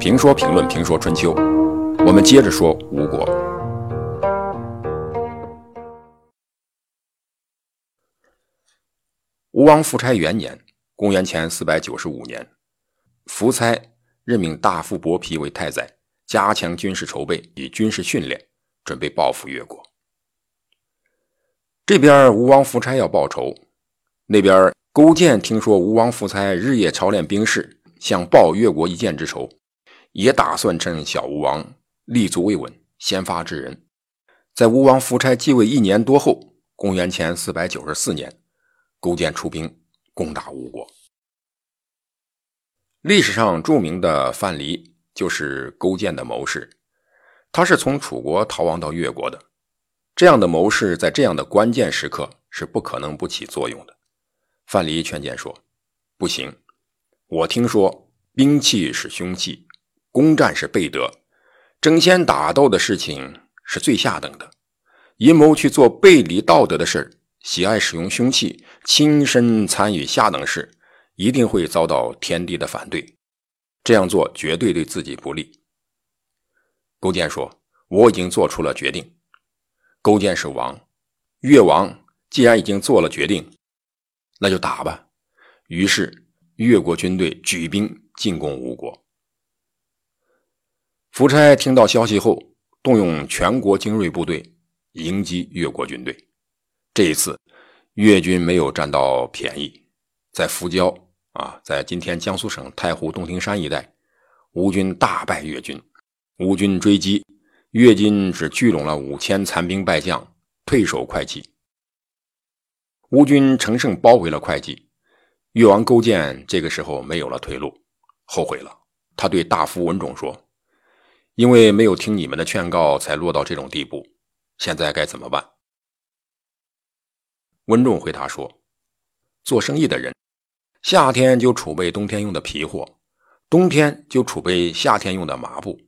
评说评论评说春秋，我们接着说吴国。吴王夫差元年（公元前四百九十五年），夫差任命大夫伯皮为太宰，加强军事筹备与军事训练，准备报复越国。这边吴王夫差要报仇，那边勾践听说吴王夫差日夜操练兵士，想报越国一箭之仇。也打算趁小吴王立足未稳，先发制人。在吴王夫差继位一年多后，公元前四百九十四年，勾践出兵攻打吴国。历史上著名的范蠡就是勾践的谋士，他是从楚国逃亡到越国的。这样的谋士在这样的关键时刻是不可能不起作用的。范蠡劝谏说：“不行，我听说兵器是凶器。”攻占是备德，争先打斗的事情是最下等的。阴谋去做背离道德的事喜爱使用凶器，亲身参与下等事，一定会遭到天地的反对。这样做绝对对自己不利。勾践说：“我已经做出了决定。”勾践是王，越王既然已经做了决定，那就打吧。于是越国军队举兵进攻吴国。夫差听到消息后，动用全国精锐部队迎击越国军队。这一次，越军没有占到便宜，在浮郊啊，在今天江苏省太湖洞庭山一带，吴军大败越军。吴军追击，越军只聚拢了五千残兵败将，退守会稽。吴军乘胜包围了会稽，越王勾践这个时候没有了退路，后悔了。他对大夫文种说。因为没有听你们的劝告，才落到这种地步。现在该怎么办？温仲回答说：“做生意的人，夏天就储备冬天用的皮货，冬天就储备夏天用的麻布，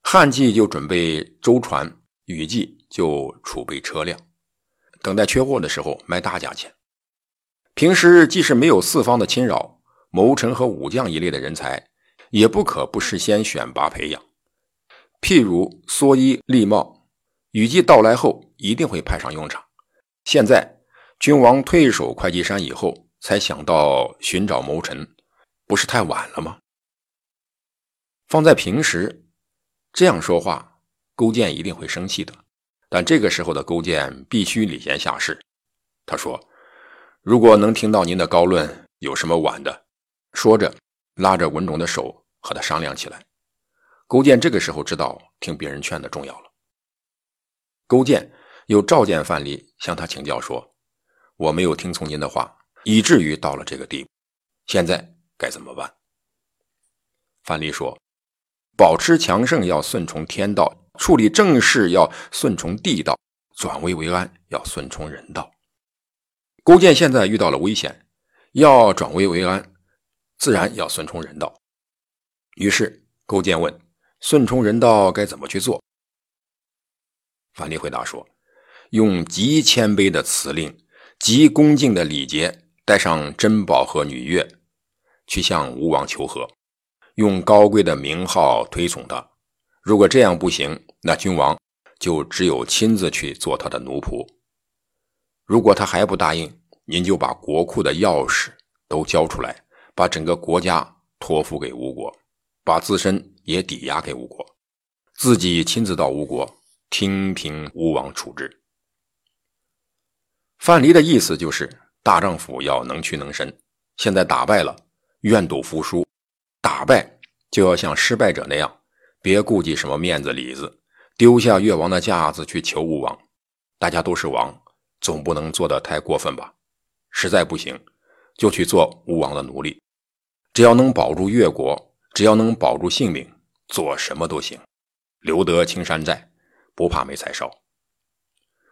旱季就准备舟船，雨季就储备车辆，等待缺货的时候卖大价钱。平时即使没有四方的侵扰，谋臣和武将一类的人才，也不可不事先选拔培养。”譬如蓑衣笠帽，雨季到来后一定会派上用场。现在君王退守会稽山以后，才想到寻找谋臣，不是太晚了吗？放在平时，这样说话，勾践一定会生气的。但这个时候的勾践必须礼贤下士。他说：“如果能听到您的高论，有什么晚的？”说着，拉着文种的手和他商量起来。勾践这个时候知道听别人劝的重要了。勾践又召见范蠡，向他请教说：“我没有听从您的话，以至于到了这个地步，现在该怎么办？”范蠡说：“保持强盛要顺从天道，处理政事要顺从地道，转危为安要顺从人道。”勾践现在遇到了危险，要转危为安，自然要顺从人道。于是勾践问。顺从人道该怎么去做？范蠡回答说：“用极谦卑的辞令，极恭敬的礼节，带上珍宝和女乐，去向吴王求和，用高贵的名号推崇他。如果这样不行，那君王就只有亲自去做他的奴仆。如果他还不答应，您就把国库的钥匙都交出来，把整个国家托付给吴国。”把自身也抵押给吴国，自己亲自到吴国听凭吴王处置。范蠡的意思就是，大丈夫要能屈能伸。现在打败了，愿赌服输；打败就要像失败者那样，别顾及什么面子里子，丢下越王的架子去求吴王。大家都是王，总不能做得太过分吧？实在不行，就去做吴王的奴隶，只要能保住越国。只要能保住性命，做什么都行，留得青山在，不怕没柴烧。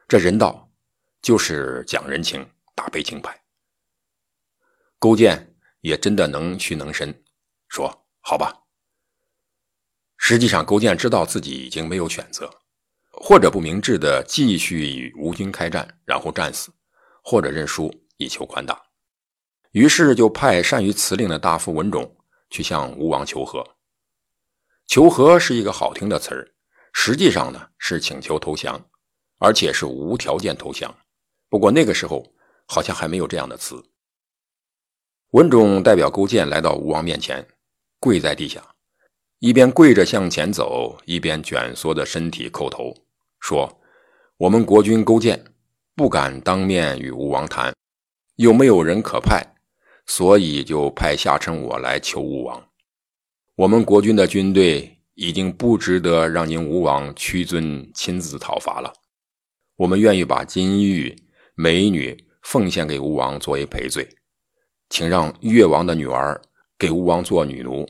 这人道就是讲人情，打悲情牌。勾践也真的能屈能伸，说好吧。实际上，勾践知道自己已经没有选择，或者不明智的继续与吴军开战，然后战死，或者认输以求宽大。于是就派善于辞令的大夫文种。去向吴王求和，求和是一个好听的词儿，实际上呢是请求投降，而且是无条件投降。不过那个时候好像还没有这样的词。文种代表勾践来到吴王面前，跪在地下，一边跪着向前走，一边卷缩着身体叩头，说：“我们国君勾践不敢当面与吴王谈，又没有人可派，所以就派下臣我来求吴王。我们国君的军队已经不值得让您吴王屈尊亲自讨伐了，我们愿意把金玉美女奉献给吴王作为赔罪。”请让越王的女儿给吴王做女奴，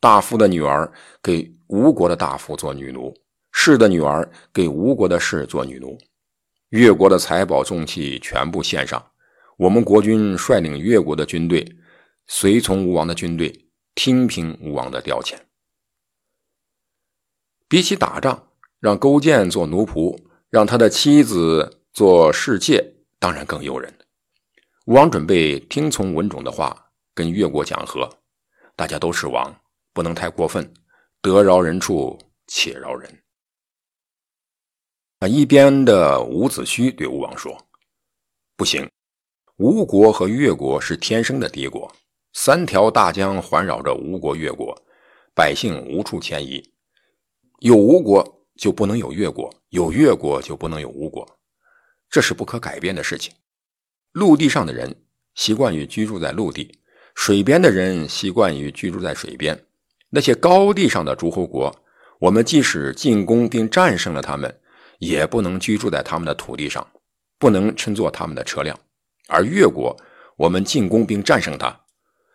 大夫的女儿给吴国的大夫做女奴，士的女儿给吴国的士做女奴。越国的财宝重器全部献上。我们国君率领越国的军队，随从吴王的军队，听凭吴王的调遣。比起打仗，让勾践做奴仆，让他的妻子做侍妾，当然更诱人。吴王准备听从文种的话，跟越国讲和。大家都是王，不能太过分，得饶人处且饶人。啊，一边的伍子胥对吴王说：“不行，吴国和越国是天生的敌国，三条大江环绕着吴国、越国，百姓无处迁移。有吴国就不能有越国，有越国就不能有吴国，这是不可改变的事情。”陆地上的人习惯于居住在陆地，水边的人习惯于居住在水边。那些高地上的诸侯国，我们即使进攻并战胜了他们，也不能居住在他们的土地上，不能乘坐他们的车辆。而越国，我们进攻并战胜他，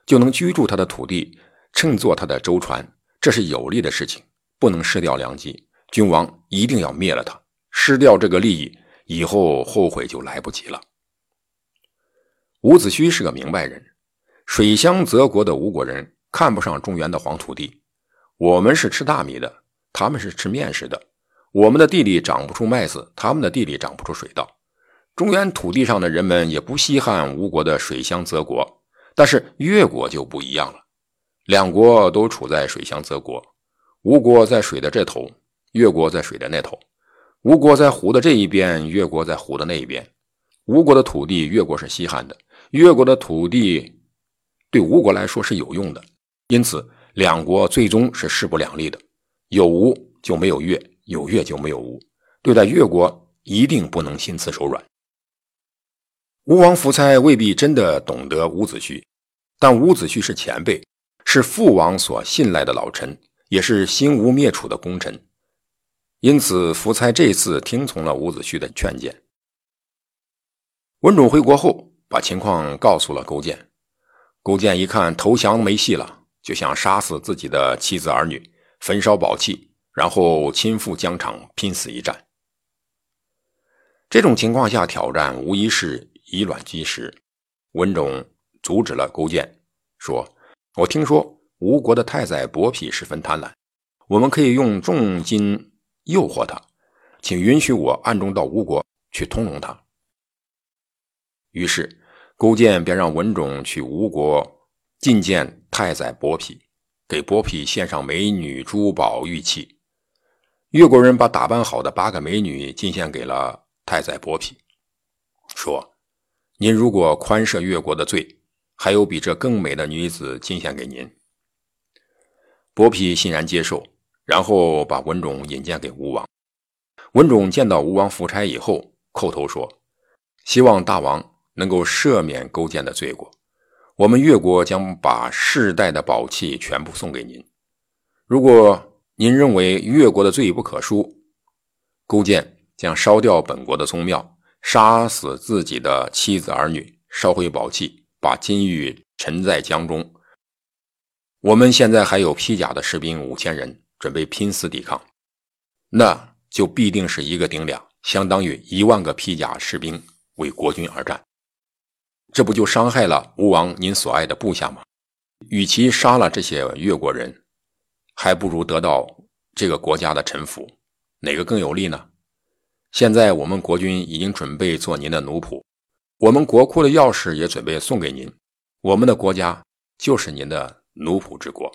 就能居住他的土地，乘坐他的舟船，这是有利的事情，不能失掉良机。君王一定要灭了他，失掉这个利益，以后后悔就来不及了。伍子胥是个明白人，水乡泽国的吴国人看不上中原的黄土地。我们是吃大米的，他们是吃面食的。我们的地里长不出麦子，他们的地里长不出水稻。中原土地上的人们也不稀罕吴国的水乡泽国，但是越国就不一样了。两国都处在水乡泽国，吴国在水的这头，越国在水的那头。吴国在湖的这一边，越国在湖的那一边。吴国的土地，越国是稀罕的。越国的土地对吴国来说是有用的，因此两国最终是势不两立的。有吴就没有越，有越就没有吴。对待越国一定不能心慈手软。吴王夫差未必真的懂得伍子胥，但伍子胥是前辈，是父王所信赖的老臣，也是兴吴灭楚的功臣，因此夫差这次听从了伍子胥的劝谏。文种回国后。把情况告诉了勾践，勾践一看投降没戏了，就想杀死自己的妻子儿女，焚烧宝器，然后亲赴疆场拼死一战。这种情况下挑战无疑是以卵击石。文种阻止了勾践，说：“我听说吴国的太宰伯嚭十分贪婪，我们可以用重金诱惑他，请允许我暗中到吴国去通融他。”于是，勾践便让文种去吴国觐见太宰伯嚭，给伯嚭献上美女、珠宝、玉器。越国人把打扮好的八个美女进献给了太宰伯嚭，说：“您如果宽赦越国的罪，还有比这更美的女子进献给您。”伯嚭欣然接受，然后把文种引荐给吴王。文种见到吴王夫差以后，叩头说：“希望大王。”能够赦免勾践的罪过，我们越国将把世代的宝器全部送给您。如果您认为越国的罪不可恕，勾践将烧掉本国的宗庙，杀死自己的妻子儿女，烧毁宝器，把金玉沉在江中。我们现在还有披甲的士兵五千人，准备拼死抵抗，那就必定是一个顶两，相当于一万个披甲士兵为国军而战。这不就伤害了吴王您所爱的部下吗？与其杀了这些越国人，还不如得到这个国家的臣服，哪个更有利呢？现在我们国君已经准备做您的奴仆，我们国库的钥匙也准备送给您，我们的国家就是您的奴仆之国。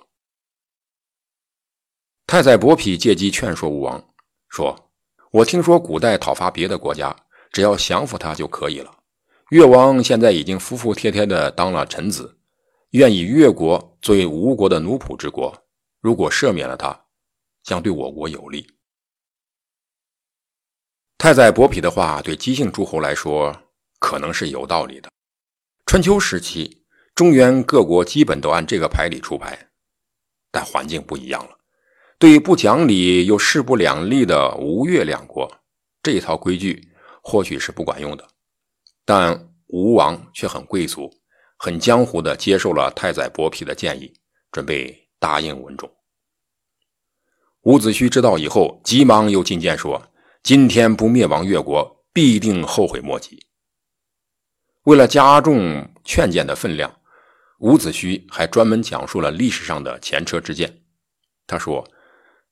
太宰伯嚭借机劝说吴王，说：“我听说古代讨伐别的国家，只要降服他就可以了。越王现在已经服服帖帖的当了臣子，愿以越国作为吴国的奴仆之国。如果赦免了他，将对我国有利。”太宰伯嚭的话对姬姓诸侯来说可能是有道理的。春秋时期，中原各国基本都按这个牌理出牌，但环境不一样了。对于不讲理又势不两立的吴越两国，这一套规矩或许是不管用的。但吴王却很贵族、很江湖的接受了太宰伯嚭的建议，准备答应文种。伍子胥知道以后，急忙又进谏说。今天不灭亡越国，必定后悔莫及。为了加重劝谏的分量，伍子胥还专门讲述了历史上的前车之鉴。他说：“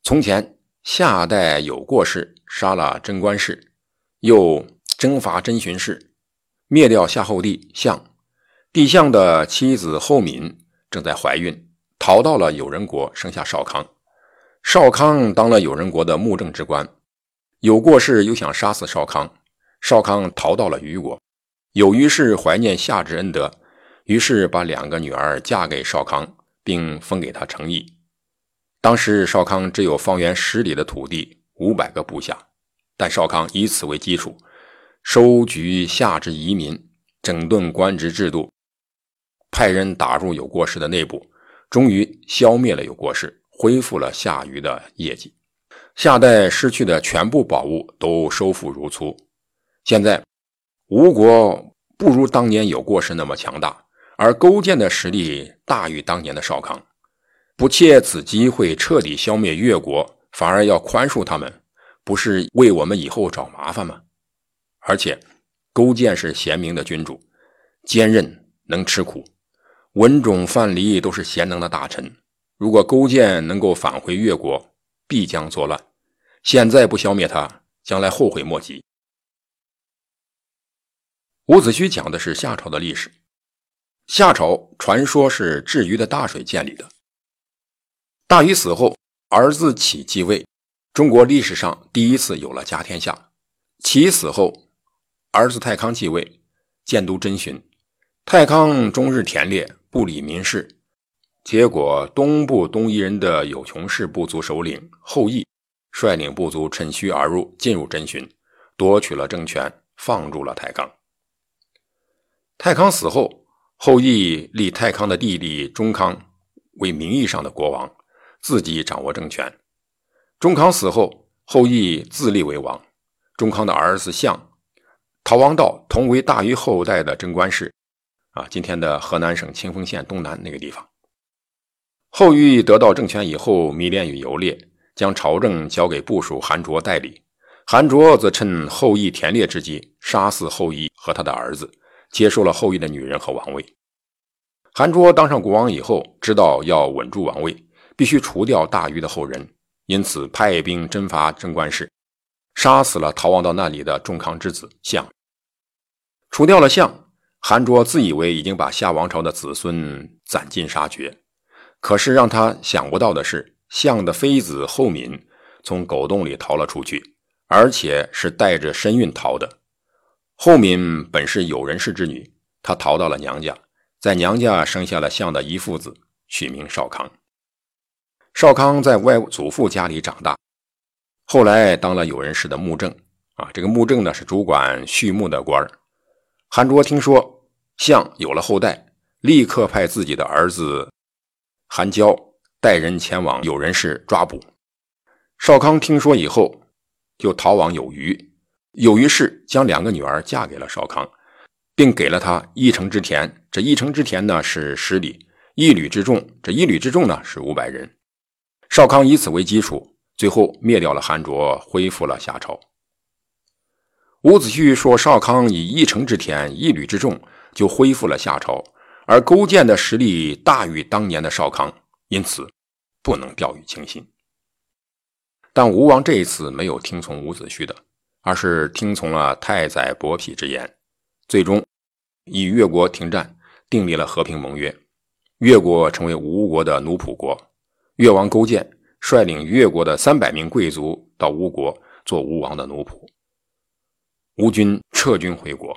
从前夏代有过氏杀了贞观氏，又征伐真荀氏，灭掉夏后帝项。帝项的妻子后敏正在怀孕，逃到了友人国，生下少康。少康当了友人国的幕政之官。”有过氏又想杀死少康，少康逃到了虞国。有虞氏怀念夏之恩德，于是把两个女儿嫁给少康，并封给他成邑。当时少康只有方圆十里的土地，五百个部下，但少康以此为基础，收举夏之遗民，整顿官职制度，派人打入有过氏的内部，终于消灭了有过氏，恢复了夏虞的业绩。夏代失去的全部宝物都收复如初。现在，吴国不如当年有过失那么强大，而勾践的实力大于当年的少康。不借此机会彻底消灭越国，反而要宽恕他们，不是为我们以后找麻烦吗？而且，勾践是贤明的君主，坚韧能吃苦。文种、范蠡都是贤能的大臣。如果勾践能够返回越国，必将作乱。现在不消灭他，将来后悔莫及。伍子胥讲的是夏朝的历史。夏朝传说是治鱼的大水建立的。大禹死后，儿子启继位，中国历史上第一次有了家天下。启死后，儿子太康继位，建都真荀。太康终日田猎，不理民事，结果东部东夷人的有穷氏部族首领后羿。率领部族趁虚而入，进入真寻，夺取了政权，放逐了太康。太康死后，后羿立太康的弟弟中康为名义上的国王，自己掌握政权。中康死后，后羿自立为王。中康的儿子相逃亡到同为大禹后代的贞观氏，啊，今天的河南省清丰县东南那个地方。后羿得到政权以后，迷恋于游猎。将朝政交给部属韩卓代理，韩卓则趁后羿田猎之机杀死后羿和他的儿子，接受了后羿的女人和王位。韩卓当上国王以后，知道要稳住王位，必须除掉大禹的后人，因此派兵征伐贞观氏，杀死了逃亡到那里的仲康之子相。除掉了相，韩卓自以为已经把夏王朝的子孙斩尽杀绝，可是让他想不到的是。相的妃子后敏从狗洞里逃了出去，而且是带着身孕逃的。后敏本是有人氏之女，她逃到了娘家，在娘家生下了相的一父子，取名少康。少康在外祖父家里长大，后来当了有人氏的墓正。啊，这个墓正呢是主管畜牧的官儿。韩卓听说相有了后代，立刻派自己的儿子韩娇。带人前往有人氏抓捕少康，听说以后就逃往有虞。有虞氏将两个女儿嫁给了少康，并给了他一城之田。这一城之田呢是十里，一旅之众，这一旅之众呢是五百人。少康以此为基础，最后灭掉了韩卓，恢复了夏朝。伍子胥说少康以一城之田、一旅之众就恢复了夏朝，而勾践的实力大于当年的少康。因此，不能掉以轻心。但吴王这一次没有听从伍子胥的，而是听从了太宰伯嚭之言，最终与越国停战，订立了和平盟约。越国成为吴国的奴仆国。越王勾践率领越国的三百名贵族到吴国做吴王的奴仆。吴军撤军回国。